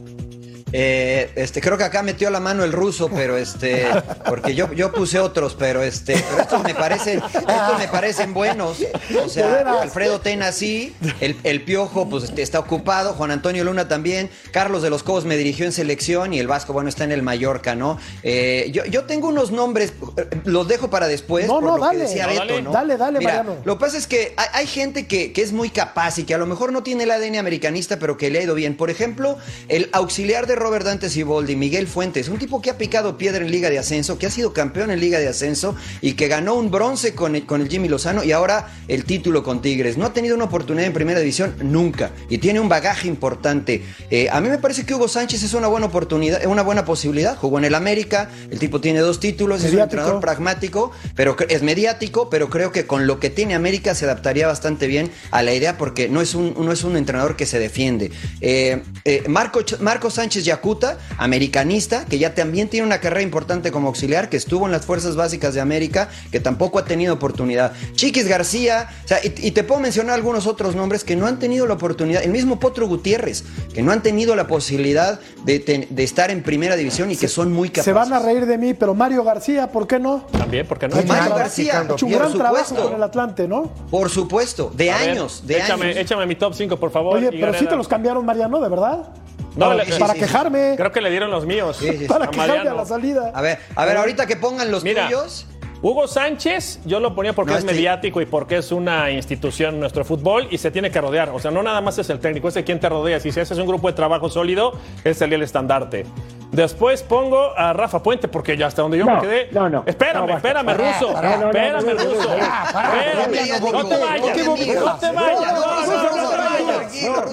Eh, este, creo que acá metió la mano el ruso, pero este, porque yo, yo puse otros, pero este, pero estos me parecen, estos me parecen buenos. O sea, Alfredo Tena sí, el, el Piojo pues este, está ocupado, Juan Antonio Luna también, Carlos de los Cobos me dirigió en selección y el Vasco, bueno, está en el Mallorca, ¿no? Eh, yo, yo tengo unos nombres, eh, los dejo para después. No, por no, lo dale. que decía No, Beto, dale. ¿no? Dale, dale, Mira, Mariano. Lo que pasa es que hay, hay gente que, que es muy capaz y que a lo mejor no tiene el ADN americanista, pero que le ha ido bien. Por ejemplo, el auxiliar de Robert Dante Siboldi, Miguel Fuentes, un tipo que ha picado piedra en Liga de Ascenso, que ha sido campeón en Liga de Ascenso y que ganó un bronce con el, con el Jimmy Lozano y ahora el título con Tigres. No ha tenido una oportunidad en Primera División nunca y tiene un bagaje importante. Eh, a mí me parece que Hugo Sánchez es una buena oportunidad, una buena posibilidad. Jugó en el América, el tipo tiene dos títulos, es un entrenador pragmático, pero es mediático, pero creo que con lo que tiene América se adaptaría bastante bien a la idea porque no es un, no es un entrenador que se defiende. Eh, eh, Marco, Marco Sánchez Yacuta, americanista, que ya también tiene una carrera importante como auxiliar, que estuvo en las fuerzas básicas de América, que tampoco ha tenido oportunidad. Chiquis García, o sea, y, y te puedo mencionar algunos otros nombres que no han tenido la oportunidad. El mismo Potro Gutiérrez, que no han tenido la posibilidad de, estar en primera división y que son muy capaces. Se van a reír de mí, pero Mario García, ¿por qué no? También, ¿por qué no? Hecho Mario García, ha hecho un por gran trabajo con el Atlante, ¿no? Por supuesto, de A ver, años, de échame, años. échame mi top 5, por favor. Oye, y pero sí te los cambiaron, Mariano, ¿de verdad? No, para le- para sí, quejarme. Creo que le dieron los míos. Sí, sí. Para a quejarme a la salida. A ver, a ver, ahorita que pongan los Mira, tuyos. Hugo Sánchez, yo lo ponía porque No, es este- mediático y porque es una institución en nuestro fútbol y se tiene que rodear. O sea, no nada más es el técnico, es de quien te rodea. Si haces un grupo de trabajo sólido, él sería el estandarte. Después pongo a Rafa Puente, porque ya hasta donde yo No, me quedé. no, no. Espérame, No, espérame, ruso. pará, no, no, espérame, no, no, no, ruso. Espérame, no, no te no, vayas. ¿qué No te vayas. No, No, no, no,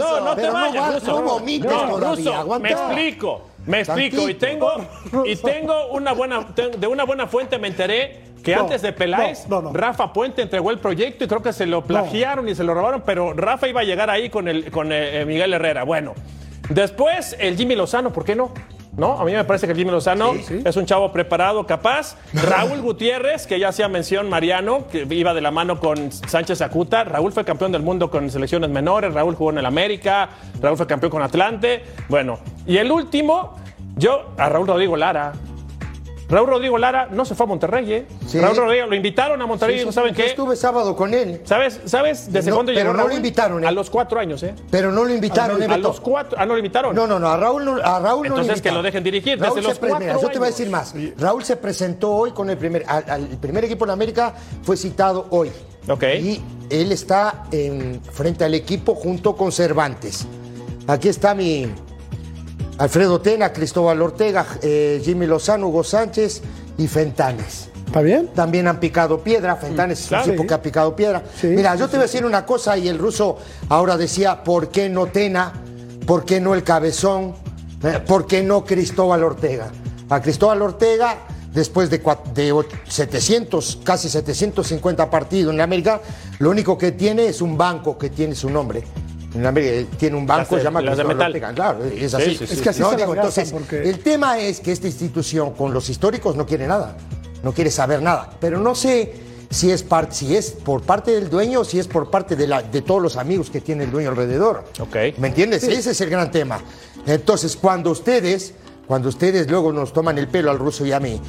no, no, te vayas. No, Ruso. no te ruso. no ruso, me explico. Me explico. Y tengo, y <laughs> tengo una buena, de una buena fuente me enteré que No, antes de Peláez, no, no, no. Rafa Puente entregó el proyecto y creo que se lo plagiaron y se lo robaron, pero Rafa iba a llegar ahí con, el, con eh, eh, Miguel Herrera. Bueno, después el Jimmy Lozano, ¿por qué no? ¿No? A mí me parece que el Jimmy Lozano es un chavo preparado, capaz. Raúl Gutiérrez, que ya hacía mención Mariano, que iba de la mano con Sánchez Acuta. Raúl fue campeón del mundo con selecciones menores. Raúl jugó en el América. Raúl fue campeón con Atlante. Bueno, y el último, yo, a Raúl Rodrigo Lara. Raúl Rodrigo Lara no se fue a Monterrey, ¿eh? Sí. Raúl Rodrigo lo invitaron a Monterrey y dijo, ¿saben Yo qué? estuve sábado con él, ¿Sabes, ¿Sabes desde No, cuándo pero llegó no lo invitaron, ¿eh? A los cuatro años, ¿eh? pero no lo invitaron. ¿eh, A los cuatro. Ah, no lo invitaron. No, no, no, a Raúl no, a Raúl no Entonces lo que lo dejen dirigir desde Raúl los se mira, Yo te voy a decir más. Raúl se presentó hoy con el primer, al, al- el primer equipo en América fue citado hoy. Ok. Y él está en, frente al equipo junto con Cervantes. Aquí está mi Alfredo Tena, Cristóbal Ortega, eh, Jimmy Lozano, Hugo Sánchez y Fentanes. ¿Está bien? También han picado piedra, Fentanes es claro. un tipo que ha picado piedra. Sí, Mira, sí, yo te voy a decir una cosa y el ruso ahora decía, ¿por qué no Tena? ¿Por qué no el Cabezón? Eh, ¿Por qué no Cristóbal Ortega? A Cristóbal Ortega, después de, cua- de och- 700, casi 750 partidos en América, lo único que tiene es un banco que tiene su nombre. En América tiene un banco se llama las de Cristóbal metal. Ortega. Claro, es Sí, así. sí, sí. Es que así No, digo, entonces, porque- el tema es que esta institución con los históricos no quiere nada, no quiere saber nada. Pero no sé si es, par- si es por parte del dueño o si es por parte de, la- de todos los amigos que tiene el dueño alrededor. Ok. ¿Me entiendes? Ese es el gran tema. Entonces, cuando ustedes, cuando ustedes luego nos toman el pelo al ruso y a mí,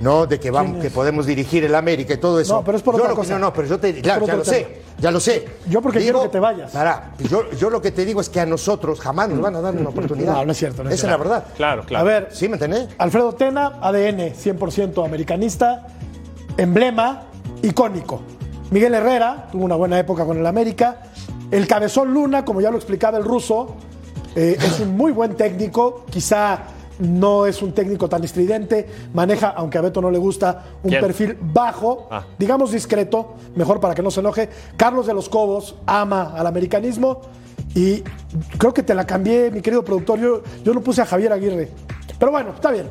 ¿no? De que vamos, que podemos dirigir el América y todo eso. No, pero es por yo otra lo que- cosa. No, no, pero yo te claro, ya lo sé, ya lo sé. Yo porque quiero que te vayas. Pará, yo, yo lo que te digo es que a nosotros jamás nos van a dar una oportunidad. <laughs> No, no es cierto, no es Esa es la verdad. Claro, claro. A ver, ¿Sí me entendés? Alfredo Tena, ADN 100% americanista, emblema icónico. Miguel Herrera tuvo una buena época con el América. El Cabezón Luna, como ya lo explicaba el ruso, eh, es un muy buen técnico, quizá no es un técnico tan estridente, maneja, aunque a Beto no le gusta, un ¿Quién? perfil bajo, Ah. digamos discreto, mejor para que no se enoje. Carlos de los Cobos ama al americanismo y creo que te la cambié, mi querido productor. Yo, yo no puse a Javier Aguirre. Pero bueno, está bien.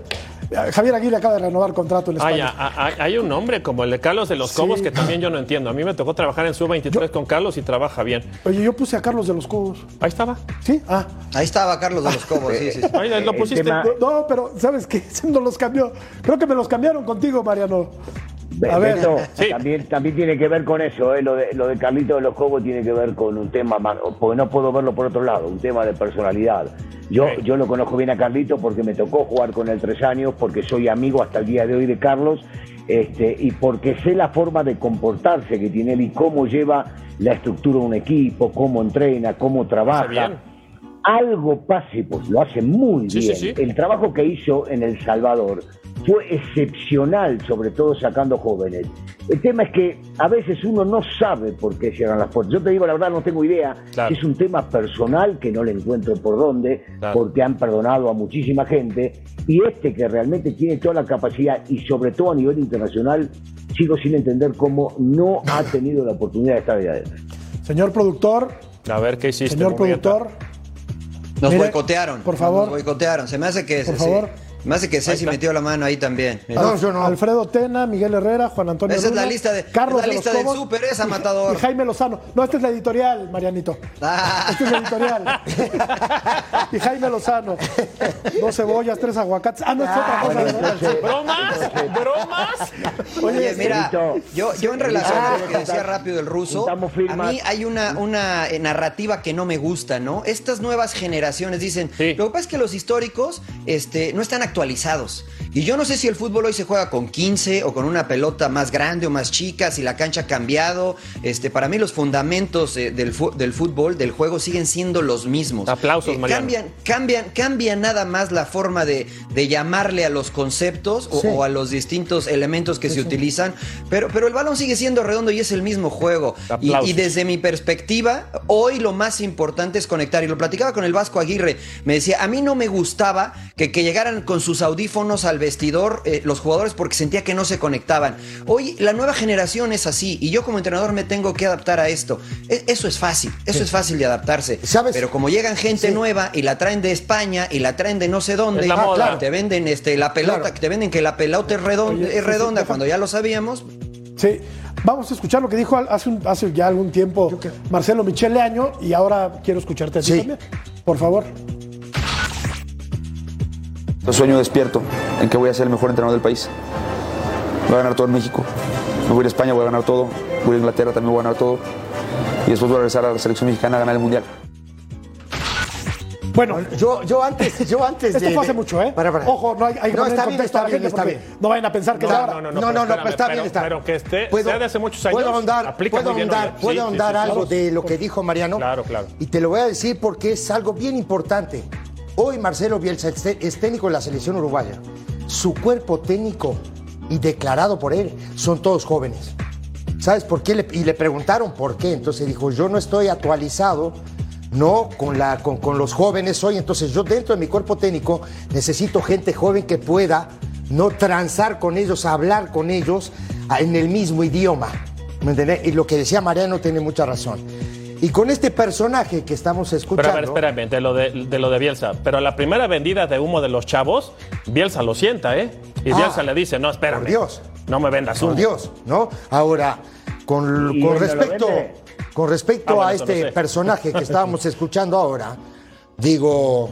Javier Aguirre acaba de renovar contrato en Hay, España. a- a- hay un nombre como el de Carlos de los Sí. Cobos que también yo no entiendo. A mí me tocó trabajar en Sub-23 con Carlos y trabaja bien. Oye, yo puse a Carlos de los Cobos. Ahí estaba. ¿Sí? Ah. Ahí estaba Carlos de los Cobos, sí, sí. sí. Ahí lo pusiste. tema- No, no, pero ¿sabes qué? <laughs> No los cambió. Creo que me los cambiaron contigo, Mariano. A ver. Beto, Sí. también, también tiene que ver con eso, ¿eh? lo, de, lo de Carlito de los Cobos tiene que ver con un tema más, porque no puedo verlo por otro lado, un tema de personalidad. Yo, Sí. yo lo conozco bien a Carlito porque me tocó jugar con él tres años, porque soy amigo hasta el día de hoy de Carlos, este, y porque sé la forma de comportarse que tiene él y cómo lleva la estructura de un equipo, cómo entrena, cómo trabaja. Algo pase, pues lo hace muy Sí, sí, bien. sí. El trabajo que hizo en El Salvador fue excepcional, sobre todo sacando jóvenes. El tema es que a veces uno no sabe por qué cierran las puertas. Yo te digo la verdad, no tengo idea. Claro. Es un tema personal que no le encuentro por dónde, Claro. porque han perdonado a muchísima gente. Y este que realmente tiene toda la capacidad y sobre todo a nivel internacional, sigo sin entender cómo no ha tenido la oportunidad de estar ahí adentro. Señor productor, A ver qué hiciste. señor productor. Nos Mire, boicotearon. por favor. Nos boicotearon. Se me hace que. Por sí, favor. Me hace que Ceci metió la mano ahí también. No, yo no. Alfredo Tena, Miguel Herrera, Juan Antonio Esa es la lista de- Carlos es la de los lista del Cobos súper, esa, Matador. Y Jaime Lozano. No, esta es la editorial, Marianito. Ah. Esta es la editorial. y Jaime Lozano. Dos cebollas, tres aguacates. Ah, no, es otra cosa. bueno, ¿verdad? entonces- ¿Bromas? ¿Bromas? Oye, mira, yo, yo en relación a lo que Ah, decía rápido el ruso, a mí hay una, una eh, narrativa que no me gusta, ¿no? Estas nuevas generaciones dicen, Sí. lo que pasa es que los históricos este, no están actualizados. Y yo no sé si el fútbol hoy se juega con 15 o con una pelota más grande o más chica, si la cancha ha cambiado. Este, para mí los fundamentos eh, del, del fútbol, del juego, siguen siendo los mismos. Aplausos, Eh, Mariano. cambian, cambian, cambia nada más la forma de, de llamarle a los conceptos o, Sí. o a los distintos elementos que se utilizan, pero, pero el balón sigue siendo redondo y es el mismo juego. Y desde mi perspectiva, hoy lo más importante es conectar. Y lo platicaba con el Vasco Aguirre. Me decía, a mí no me gustaba que, que llegaran con sus audífonos al vestidor eh, los jugadores porque sentía que no se conectaban. Hoy la nueva generación es así y yo como entrenador me tengo que adaptar a esto. E- eso es fácil, eso es fácil de adaptarse. ¿Sabes? Pero como llegan gente Sí. nueva y la traen de España y la traen de no sé dónde, ah, moda. claro, te venden este, la pelota, Claro. que te venden que la pelota es redonda, Oye, es sí, redonda cuando ya lo sabíamos. Sí. Vamos a escuchar lo que dijo hace, un- hace ya algún tiempo Marcelo Michele Año y ahora quiero escucharte a ti Sí. también. Por favor. Yo sueño despierto en que voy a ser el mejor entrenador del país. Voy a ganar todo en México. Me voy a ir a España, voy a ganar todo. Voy a Inglaterra, también voy a ganar todo. Y después voy a regresar a la selección mexicana a ganar el Mundial. Bueno, Yo, yo antes, yo antes esto de- fue hace mucho, ¿eh? Para, para. Ojo, no hay, hay que No, está bien, está bien, está bien. No vayan a pensar que No, ahora. no, no, No, no, no, espérame, pero está bien, pero- está. pero que esté- sea de hace muchos años, Puedo ahondar, puedo ahondar, puedo Sí, sí, ahondar sí, algo claro. de lo que dijo Mariano. Claro, claro. Y te lo voy a decir porque es algo bien importante. Hoy Marcelo Bielsa es técnico de la selección uruguaya. Su cuerpo técnico y declarado por él son todos jóvenes. ¿Sabes por qué? Y le preguntaron por qué. Entonces dijo, yo no estoy actualizado, no con, la, con, con los jóvenes hoy. Entonces yo dentro de mi cuerpo técnico necesito gente joven que pueda no transar con ellos, hablar con ellos en el mismo idioma. ¿Me? Y lo que decía Mariano tiene mucha razón. Y con este personaje que estamos Pero escuchando... a ver, espérame, de lo de, de lo de Bielsa. Pero la primera vendida de humo de los chavos, Bielsa lo sienta, ¿eh? Y Ah, Bielsa le dice, no, espérame. por Dios. No me vendas humo. Por Dios, ¿no? Ahora, con, ¿Y con él no lo respecto, con respecto Ah, bueno, a no este sé. personaje que <laughs> estábamos escuchando ahora, digo,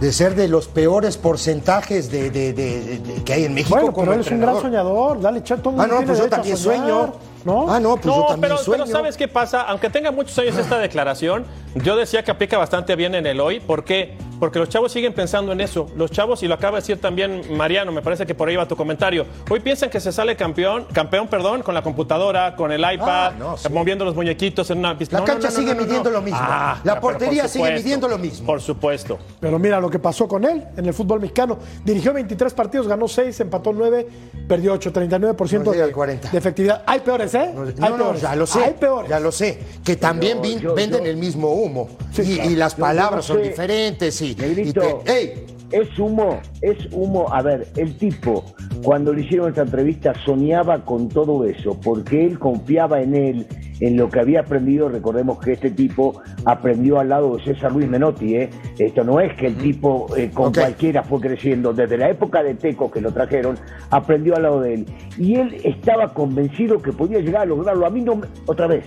de ser de los peores porcentajes de, de- de- de- de- que hay en México. Bueno, como pero él es un gran soñador. Dale, chat, todo el Ah, no, pues yo también sueño. ¿No? Ah, no, pues yo No, también pero, sueño. pero ¿sabes qué pasa? Aunque tenga muchos años esta declaración, yo decía que aplica bastante bien en el hoy. ¿Por qué? Porque los chavos siguen pensando en eso. Los chavos, y lo acaba de decir también Mariano, me parece que por ahí va tu comentario. Hoy piensan que se sale campeón, campeón, perdón, con la computadora, con el iPad, Ah, no, sí. moviendo los muñequitos en una pista. La No, cancha no, no, sigue no, no. midiendo lo mismo. Ah, La por portería sigue midiendo lo mismo. Por supuesto. Pero mira lo que pasó con él en el fútbol mexicano. Dirigió 23 partidos, ganó 6, empató 9, perdió 8, 39% No llega de, al 40. de efectividad. Hay peores, ¿eh? No, Hay no, no, peores. ya lo sé. Hay peores. Ya lo sé. Que también Yo- vin- yo- venden yo- el mismo humo. Sí, y, claro. y las palabras son diferentes. Y, Negrito, te- ¡Ey! es humo, es humo. A ver, el tipo, cuando le hicieron esta entrevista, soñaba con todo eso, porque él confiaba en él, en lo que había aprendido. Recordemos que este tipo aprendió al lado de César Luis Menotti, ¿eh? Esto no es que el tipo eh, con cualquiera fue creciendo. Desde la época de Teco, que lo trajeron, aprendió al lado de él. Y él estaba convencido que podía llegar a lograrlo. A mí no, me- otra vez,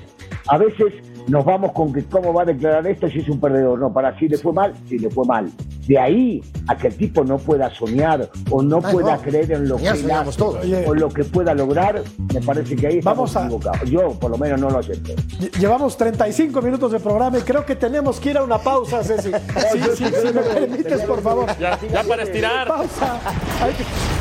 a veces nos vamos con que cómo va a declarar esto si es un perdedor. No, para si le fue mal, si le fue mal. De ahí a que el tipo no pueda soñar o no Ah, pueda no. creer en lo Ya que o lo que pueda lograr, me parece que ahí estamos Vamos a- equivocados. Yo, por lo menos, no lo acepto. Lle- Llevamos 35 minutos de programa y creo que tenemos que ir a una pausa, Ceci. <laughs> Sí, sí, si me permites, por favor. Ya, ya para estirar. Pausa. Hay que-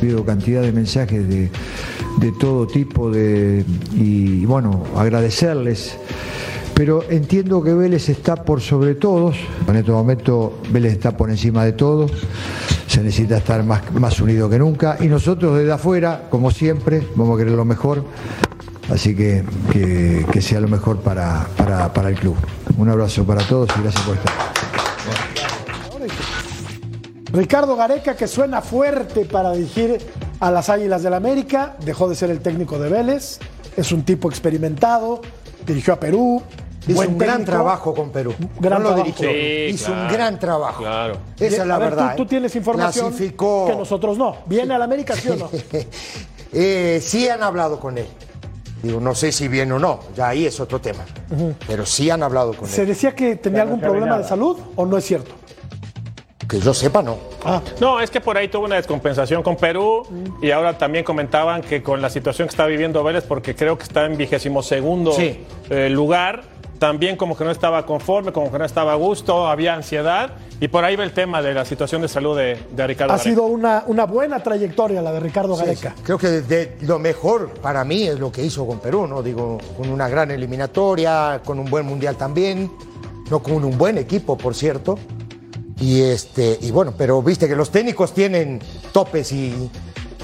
Ha habido cantidad de mensajes de, de todo tipo de, y bueno, agradecerles. Pero entiendo que Vélez está por sobre todos. En este momento Vélez está por encima de todos. Se necesita estar más, más unido que nunca. Y nosotros desde afuera, como siempre, vamos a querer lo mejor. Así que que, que sea lo mejor para, para, para el club. Un abrazo para todos y gracias por estar. Ricardo Gareca, que suena fuerte para dirigir a las Águilas del América, dejó de ser el técnico de Vélez, es un tipo experimentado, dirigió a Perú. Hizo buen un gran trabajo con Perú. Gran no lo trabajo. dirigió. Sí, Hizo un gran trabajo. Claro. Esa es la A ver, verdad. Tú, tú ¿eh? tienes información Clasificó. que nosotros no. ¿Viene al América, sí o no? <laughs> Eh, sí han hablado con él. Digo, no sé si bien o no, ya ahí es otro tema. Pero sí han hablado con ¿Se él. decía que tenía Ya algún problema de salud o no es cierto? Que yo sepa, no. Ah, No, es que por ahí tuvo una descompensación con Perú y ahora también comentaban que con la situación que está viviendo Vélez, porque creo que está en vigésimo segundo Sí. lugar, también como que no estaba conforme, como que no estaba a gusto, había ansiedad y por ahí va el tema de la situación de salud de, de Ricardo. ha Gareca. sido una, una buena trayectoria la de Ricardo Sí, Gareca. sí. Creo que de, de lo mejor para mí es lo que hizo con Perú, ¿no? Digo, con una gran eliminatoria, con un buen mundial también, no con un buen equipo, por cierto. Y este, y bueno, pero viste que los técnicos tienen topes y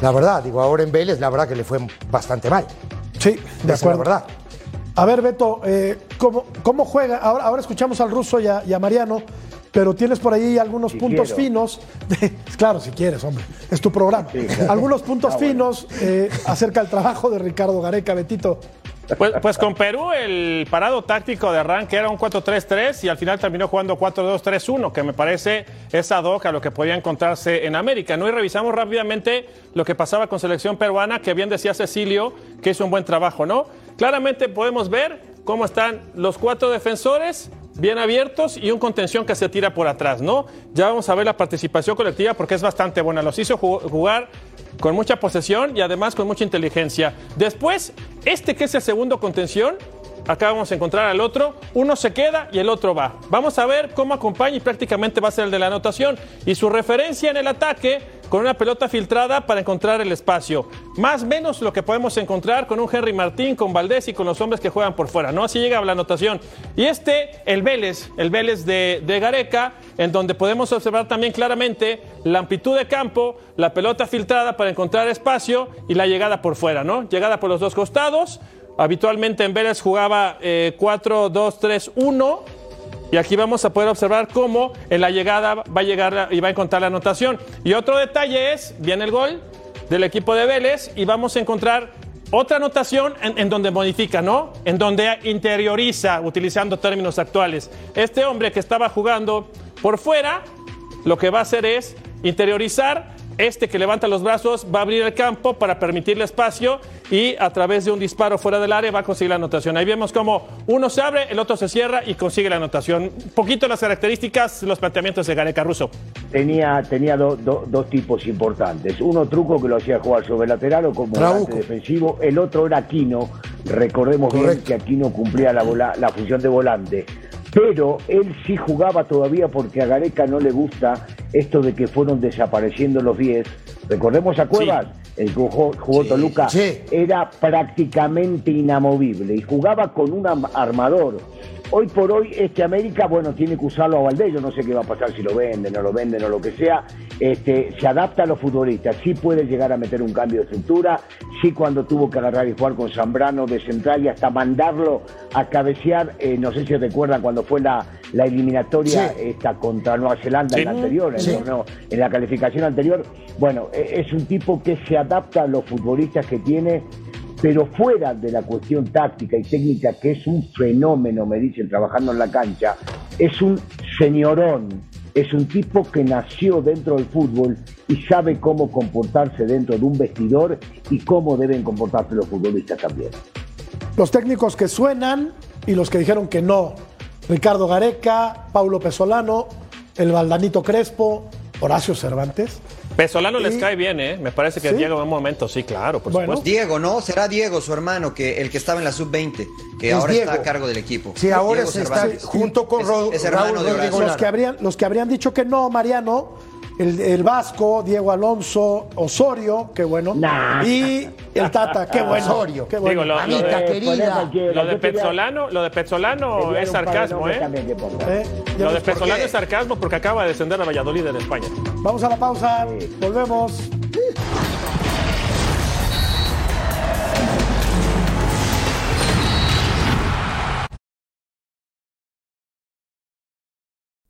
la verdad, digo, ahora en Vélez, la verdad que le fue bastante mal. Sí, Esa de es la acuerdo. verdad. A ver, Beto, eh, ¿cómo, cómo juega? Ahora, ahora escuchamos al ruso y a, y a Mariano, pero tienes por ahí algunos Si puntos quiero. finos. de- <laughs> claro, si quieres, hombre, es tu programa. Algunos puntos Ah, bueno. finos eh, acerca del trabajo de Ricardo Gareca, Betito. Pues, pues con Perú el parado táctico de arranque era un 4-3-3 y al final terminó jugando 4-2-3-1, que me parece es ad hoc a lo que podía encontrarse en América. ¿no? Y revisamos rápidamente lo que pasaba con selección peruana, que bien decía Cecilio, que hizo un buen trabajo, ¿no? Claramente podemos ver cómo están los cuatro defensores bien abiertos y un contención que se tira por atrás, ¿no? Ya vamos a ver la participación colectiva porque es bastante buena. Los hizo ju- jugar con mucha posesión y además con mucha inteligencia. Después, este que es el segundo contención, acá vamos a encontrar al otro, uno se queda y el otro va. Vamos a ver cómo acompaña y prácticamente va a ser el de la anotación. Y su referencia en el ataque con una pelota filtrada para encontrar el espacio. Más o menos lo que podemos encontrar con un Henry Martín, con Valdés y con los hombres que juegan por fuera, ¿no? Así llega la anotación. Y este, el Vélez, el Vélez de, Gareca, en donde podemos observar también claramente la amplitud de campo, la pelota filtrada para encontrar espacio y la llegada por fuera, ¿no? Llegada por los dos costados. Habitualmente en Vélez jugaba eh, 4-2-3-1. Y aquí vamos a poder observar cómo en la llegada va a llegar y va a encontrar la anotación. Y otro detalle es, viene el gol del equipo de Vélez y vamos a encontrar otra anotación en, en donde modifica, ¿no? En donde interioriza, utilizando términos actuales. Este hombre que estaba jugando por fuera, lo que va a hacer es interiorizar este que levanta los brazos va a abrir el campo para permitirle espacio y a través de un disparo fuera del área va a conseguir la anotación. Ahí vemos cómo uno se abre, el otro se cierra y consigue la anotación. Un poquito las características, los planteamientos de Gareca Russo. Tenía, tenía do- do- dos tipos importantes. Uno truco que lo hacía jugar sobre lateral o como volante defensivo. El otro era Aquino. Recordemos bien que Aquino cumplía la, vola- la función de volante. Pero él sí jugaba todavía porque a Gareca no le gusta esto de que fueron desapareciendo los 10. Recordemos a Cuevas, el que jugó, jugó Toluca, era prácticamente inamovible y jugaba con un armador. Hoy por hoy este América, bueno, tiene que usarlo a Valdés, yo no sé qué va a pasar si lo venden, no lo venden o lo que sea, este, se adapta a los futbolistas, sí puede llegar a meter un cambio de estructura, sí cuando tuvo que agarrar y jugar con Zambrano de central y hasta mandarlo a cabecear, eh, no sé si recuerdan cuando fue la, la eliminatoria Sí. esta contra Nueva Zelanda Sí. en la anterior, en, el Sí. torneo- en la calificación anterior, bueno, e- es un tipo que se adapta a los futbolistas que tiene pero fuera de la cuestión táctica y técnica, que es un fenómeno, me dicen, trabajando en la cancha, es un señorón, es un tipo que nació dentro del fútbol y sabe cómo comportarse dentro de un vestidor y cómo deben comportarse los futbolistas también. Los técnicos que suenan y los que dijeron que no. Ricardo Gareca, Paulo Pesolano, el Valdanito Crespo, Horacio Cervantes. Pesolano les cae bien, ¿eh? Me parece que ¿Sí? Diego en un momento, sí, claro, por Bueno. supuesto. Diego, ¿no? Será Diego, su hermano, que el que estaba en la sub-20, que Es ahora Diego. está a cargo del equipo. Sí, ahora Diego se está junto con Es- Ro- es hermano Raúl de. Los que habrían, los que habrían dicho que no, Mariano, el, el Vasco, Diego Alonso, Osorio, qué bueno. Y el Tata, qué bueno. Osorio. Qué bueno. Digo, lo, lo Mamita de, querida. lo de Pezzolano, lo de Pezzolano es sarcasmo, ¿eh? ¿Eh? Lo de Pezzolano es sarcasmo porque acaba de descender a Valladolid en España. Vamos a la pausa, volvemos.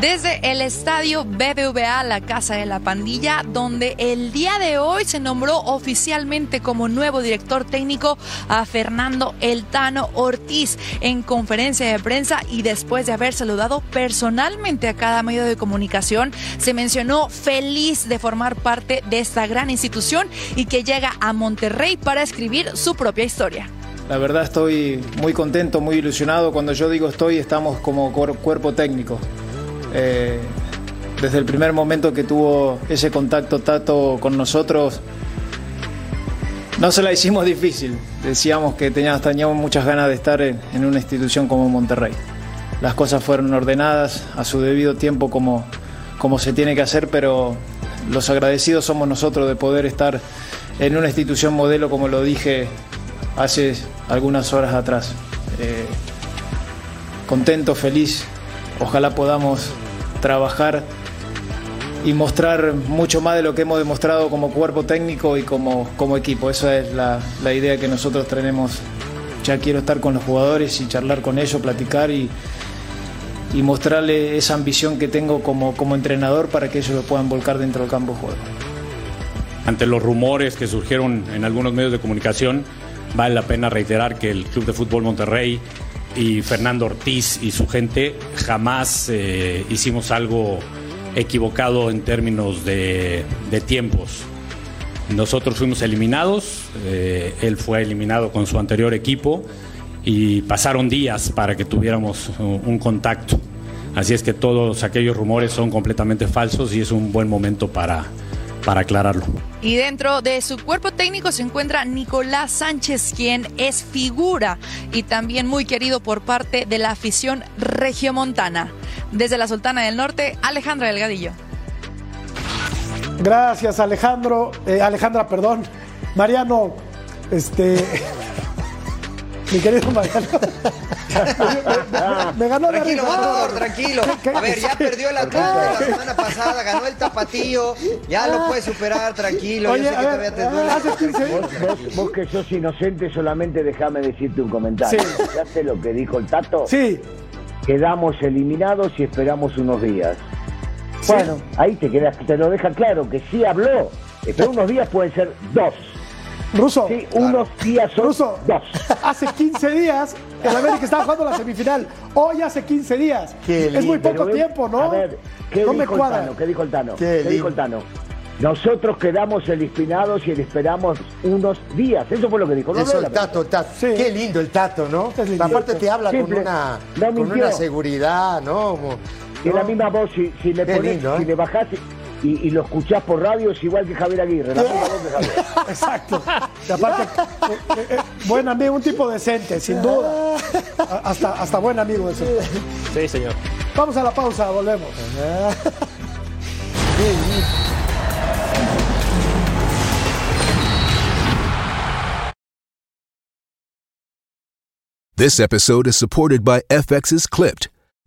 Desde el estadio BBVA, la Casa de la Pandilla, donde el día de hoy se nombró oficialmente como nuevo director técnico a Fernando Eltano Ortiz en conferencia de prensa y después de haber saludado personalmente a cada medio de comunicación, se mencionó feliz de formar parte de esta gran institución y que llega a Monterrey para escribir su propia historia. La verdad estoy muy contento, muy ilusionado. Cuando yo digo estoy, estamos como cuer- cuerpo técnico. Eh, desde el primer momento que tuvo ese contacto Tato con nosotros, no se la hicimos difícil. Decíamos que teníamos, muchas ganas de estar en, en una institución como Monterrey. Las cosas fueron ordenadas a su debido tiempo como, como se tiene que hacer, pero los agradecidos somos nosotros de poder estar en una institución modelo, como lo dije hace algunas horas atrás. Eh, contento, feliz. Ojalá podamos trabajar y mostrar mucho más de lo que hemos demostrado como cuerpo técnico y como, como equipo. Esa es la, la idea que nosotros tenemos. Ya quiero estar con los jugadores y charlar con ellos, platicar y, y mostrarle esa ambición que tengo como, como entrenador para que ellos lo puedan volcar dentro del campo de juego. Ante los rumores que surgieron en algunos medios de comunicación, vale la pena reiterar que el Club de Fútbol Monterrey y Fernando Ortiz y su gente jamás eh, hicimos algo equivocado en términos de, de tiempos. Nosotros fuimos eliminados, eh, él fue eliminado con su anterior equipo y pasaron días para que tuviéramos un, contacto. Así es que todos aquellos rumores son completamente falsos y es un buen momento para, para aclararlo. Y dentro de su cuerpo técnico se encuentra Nicolás Sánchez, quien es figura y también muy querido por parte de la afición regiomontana. Desde la Sultana del Norte, Alejandra Delgadillo. Gracias, Alejandro. Eh, Alejandra, perdón. Mariano, este. Mi querido Mariano. me, me ganó la Tranquilo. Matador, tranquilo. A ver, ya perdió el Atlante la semana pasada, ganó el Tapatío, ya lo puede superar, tranquilo. Oye, Yo sé a que ver, todavía te duele. hace 15 Vos, vos- vos que sos inocente, solamente déjame decirte un comentario. Sí. ¿Escuchaste lo que dijo el Tato? Sí. Quedamos eliminados y esperamos unos días. Bueno, ahí te quedas, te lo deja claro que sí habló, pero unos días pueden ser dos. Ruso. Sí, unos días son Ruso. dos. <laughs> Hace 15 días el América estaba jugando la semifinal. Hoy hace 15 días. Qué es muy lindo. poco Pero, tiempo, ¿no? A ver, ¿qué no dijo me el. Tano? ¿Qué dijo el Tano? Qué ¿Qué, dijo el Tano? Nosotros quedamos eliminados y esperamos unos días. Eso fue lo que dijo. No Eso, el tato, tato. Qué lindo el tato, ¿no? Es lindo. Aparte te habla con Simple. una, No con una seguridad, ¿no? Como- Y la ¿no? misma voz, si, si le pones, lindo, ¿eh? si le bajás y, y lo escuchás por radio, es igual que Javier Aguirre. La misma voz de Javier. <laughs> Exacto. Y aparte, eh, eh, eh, buen amigo, un tipo decente, sin duda. Hasta, hasta buen amigo ese. Sí, señor. Vamos a la pausa, volvemos. This episode is supported by FX's Clipped,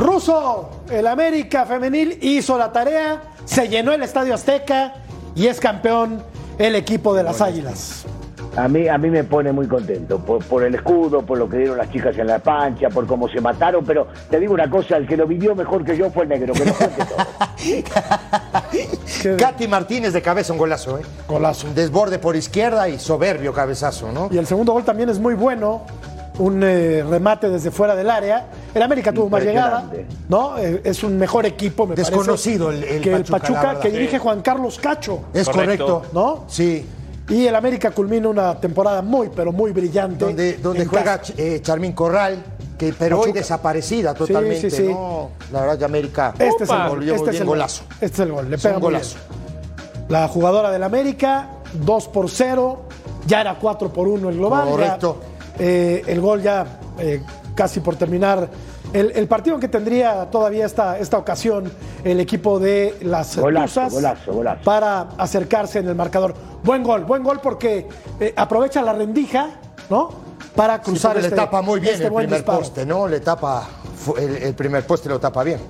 Ruso, el América femenil hizo la tarea, se llenó el Estadio Azteca y es campeón el equipo de las Águilas. A mí, a mí me pone muy contento por, por el escudo, por lo que dieron las chicas en la pancha, por cómo se mataron, pero te digo una cosa, el que lo vivió mejor que yo fue el negro, que lo todo. <laughs> Katy Martínez de cabeza, un golazo, ¿eh? Golazo. Un desborde por izquierda y soberbio cabezazo, ¿no? Y el segundo gol también es muy bueno, un eh, remate desde fuera del área. El América tuvo más llegada. ¿no? Eh, es un mejor equipo, me parece, Desconocido el- el que el Pachuca, la que Sí. dirige Juan Carlos Cacho. Es correcto. ¿No? Sí. Y el América culmina una temporada muy, pero muy brillante. Donde, juega eh, Charmín Corral, que, pero hoy desaparecida Sí, totalmente, sí, sí. ¿no? La verdad que América Este es el gol. muy Este es bien, el golazo. Gol. Este es el gol. Le Es pega un muy golazo. bien. La jugadora del América, 2 por 0. Ya era 4 por 1 el global. ya, Correcto. Eh, el gol ya eh, casi por terminar. El, el partido que tendría todavía esta, esta ocasión el equipo de las Golazo, Tuzas golazo, golazo. para acercarse en el marcador. Buen gol, buen gol porque eh, aprovecha la rendija, ¿no? Para Sí, cruzar porque este, le tapa muy bien este el primer disparo. poste, ¿no? Le tapa, el, el primer poste lo tapa bien.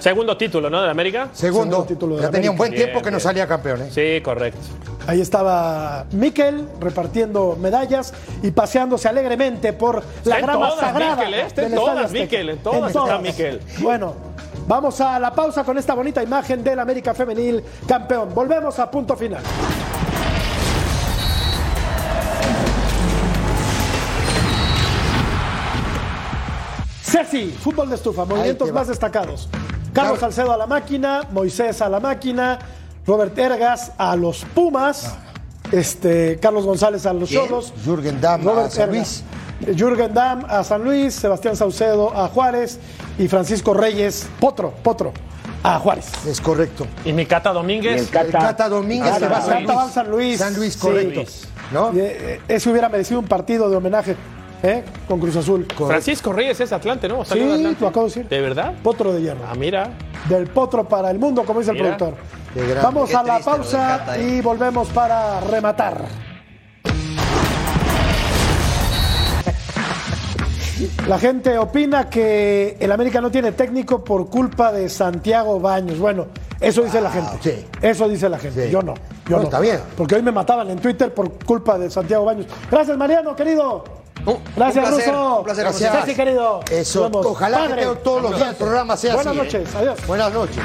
Segundo título, ¿no? De América. Segundo, Segundo título de ya tenía un buen tiempo que no Bien, salía campeón, ¿eh? Sí, correcto. Ahí estaba Miquel repartiendo medallas y paseándose alegremente por la Está en grama todas, sagrada. Miquel, ¿eh? Está en del Estadio todas. Miquel, en todas está Miquel. Bueno, vamos a la pausa con esta bonita imagen del América Femenil campeón. Volvemos a punto final. Ceci, fútbol de estufa, movimientos más destacados. Carlos Car- Salcedo a la máquina, Moisés a la máquina, Robert Ergas a los Pumas, este, Carlos González a los. Cholos, Jürgen Damm a Robert San Ergas, Jürgen Damm a San Luis, Sebastián Saucedo a Juárez y Francisco Reyes, Potro, Potro, a Juárez. Es correcto. Y mi Cata Y Domínguez. el Cata, El Cata Domínguez Ah, se va a San Luis. a San Luis. Luis, Sí. correcto. ¿No? Eh, ese hubiera merecido un partido de homenaje ¿eh? con Cruz Azul. Francisco Reyes es Atlante, ¿no? Sí, Atlante. lo acabo de decir. ¿De verdad? Potro de hierro. Ah, mira. Del potro para el mundo, como dice el productor. Vamos Qué a la pausa ¿eh? y volvemos para rematar. La gente opina que el América no tiene técnico por culpa de Santiago Baños. Bueno, eso dice la gente. sí. Eso dice la gente. Sí. Yo no. Yo No, no. está bien. Porque hoy me mataban en Twitter por culpa de Santiago Baños. Gracias, Mariano, querido. Gracias, un placer, Russo. un placer, Gracias, Ceci, querido. Eso. Ojalá Padre. que todos los días el programa sea Buenas así. ¿eh? noches. Adiós. Buenas noches.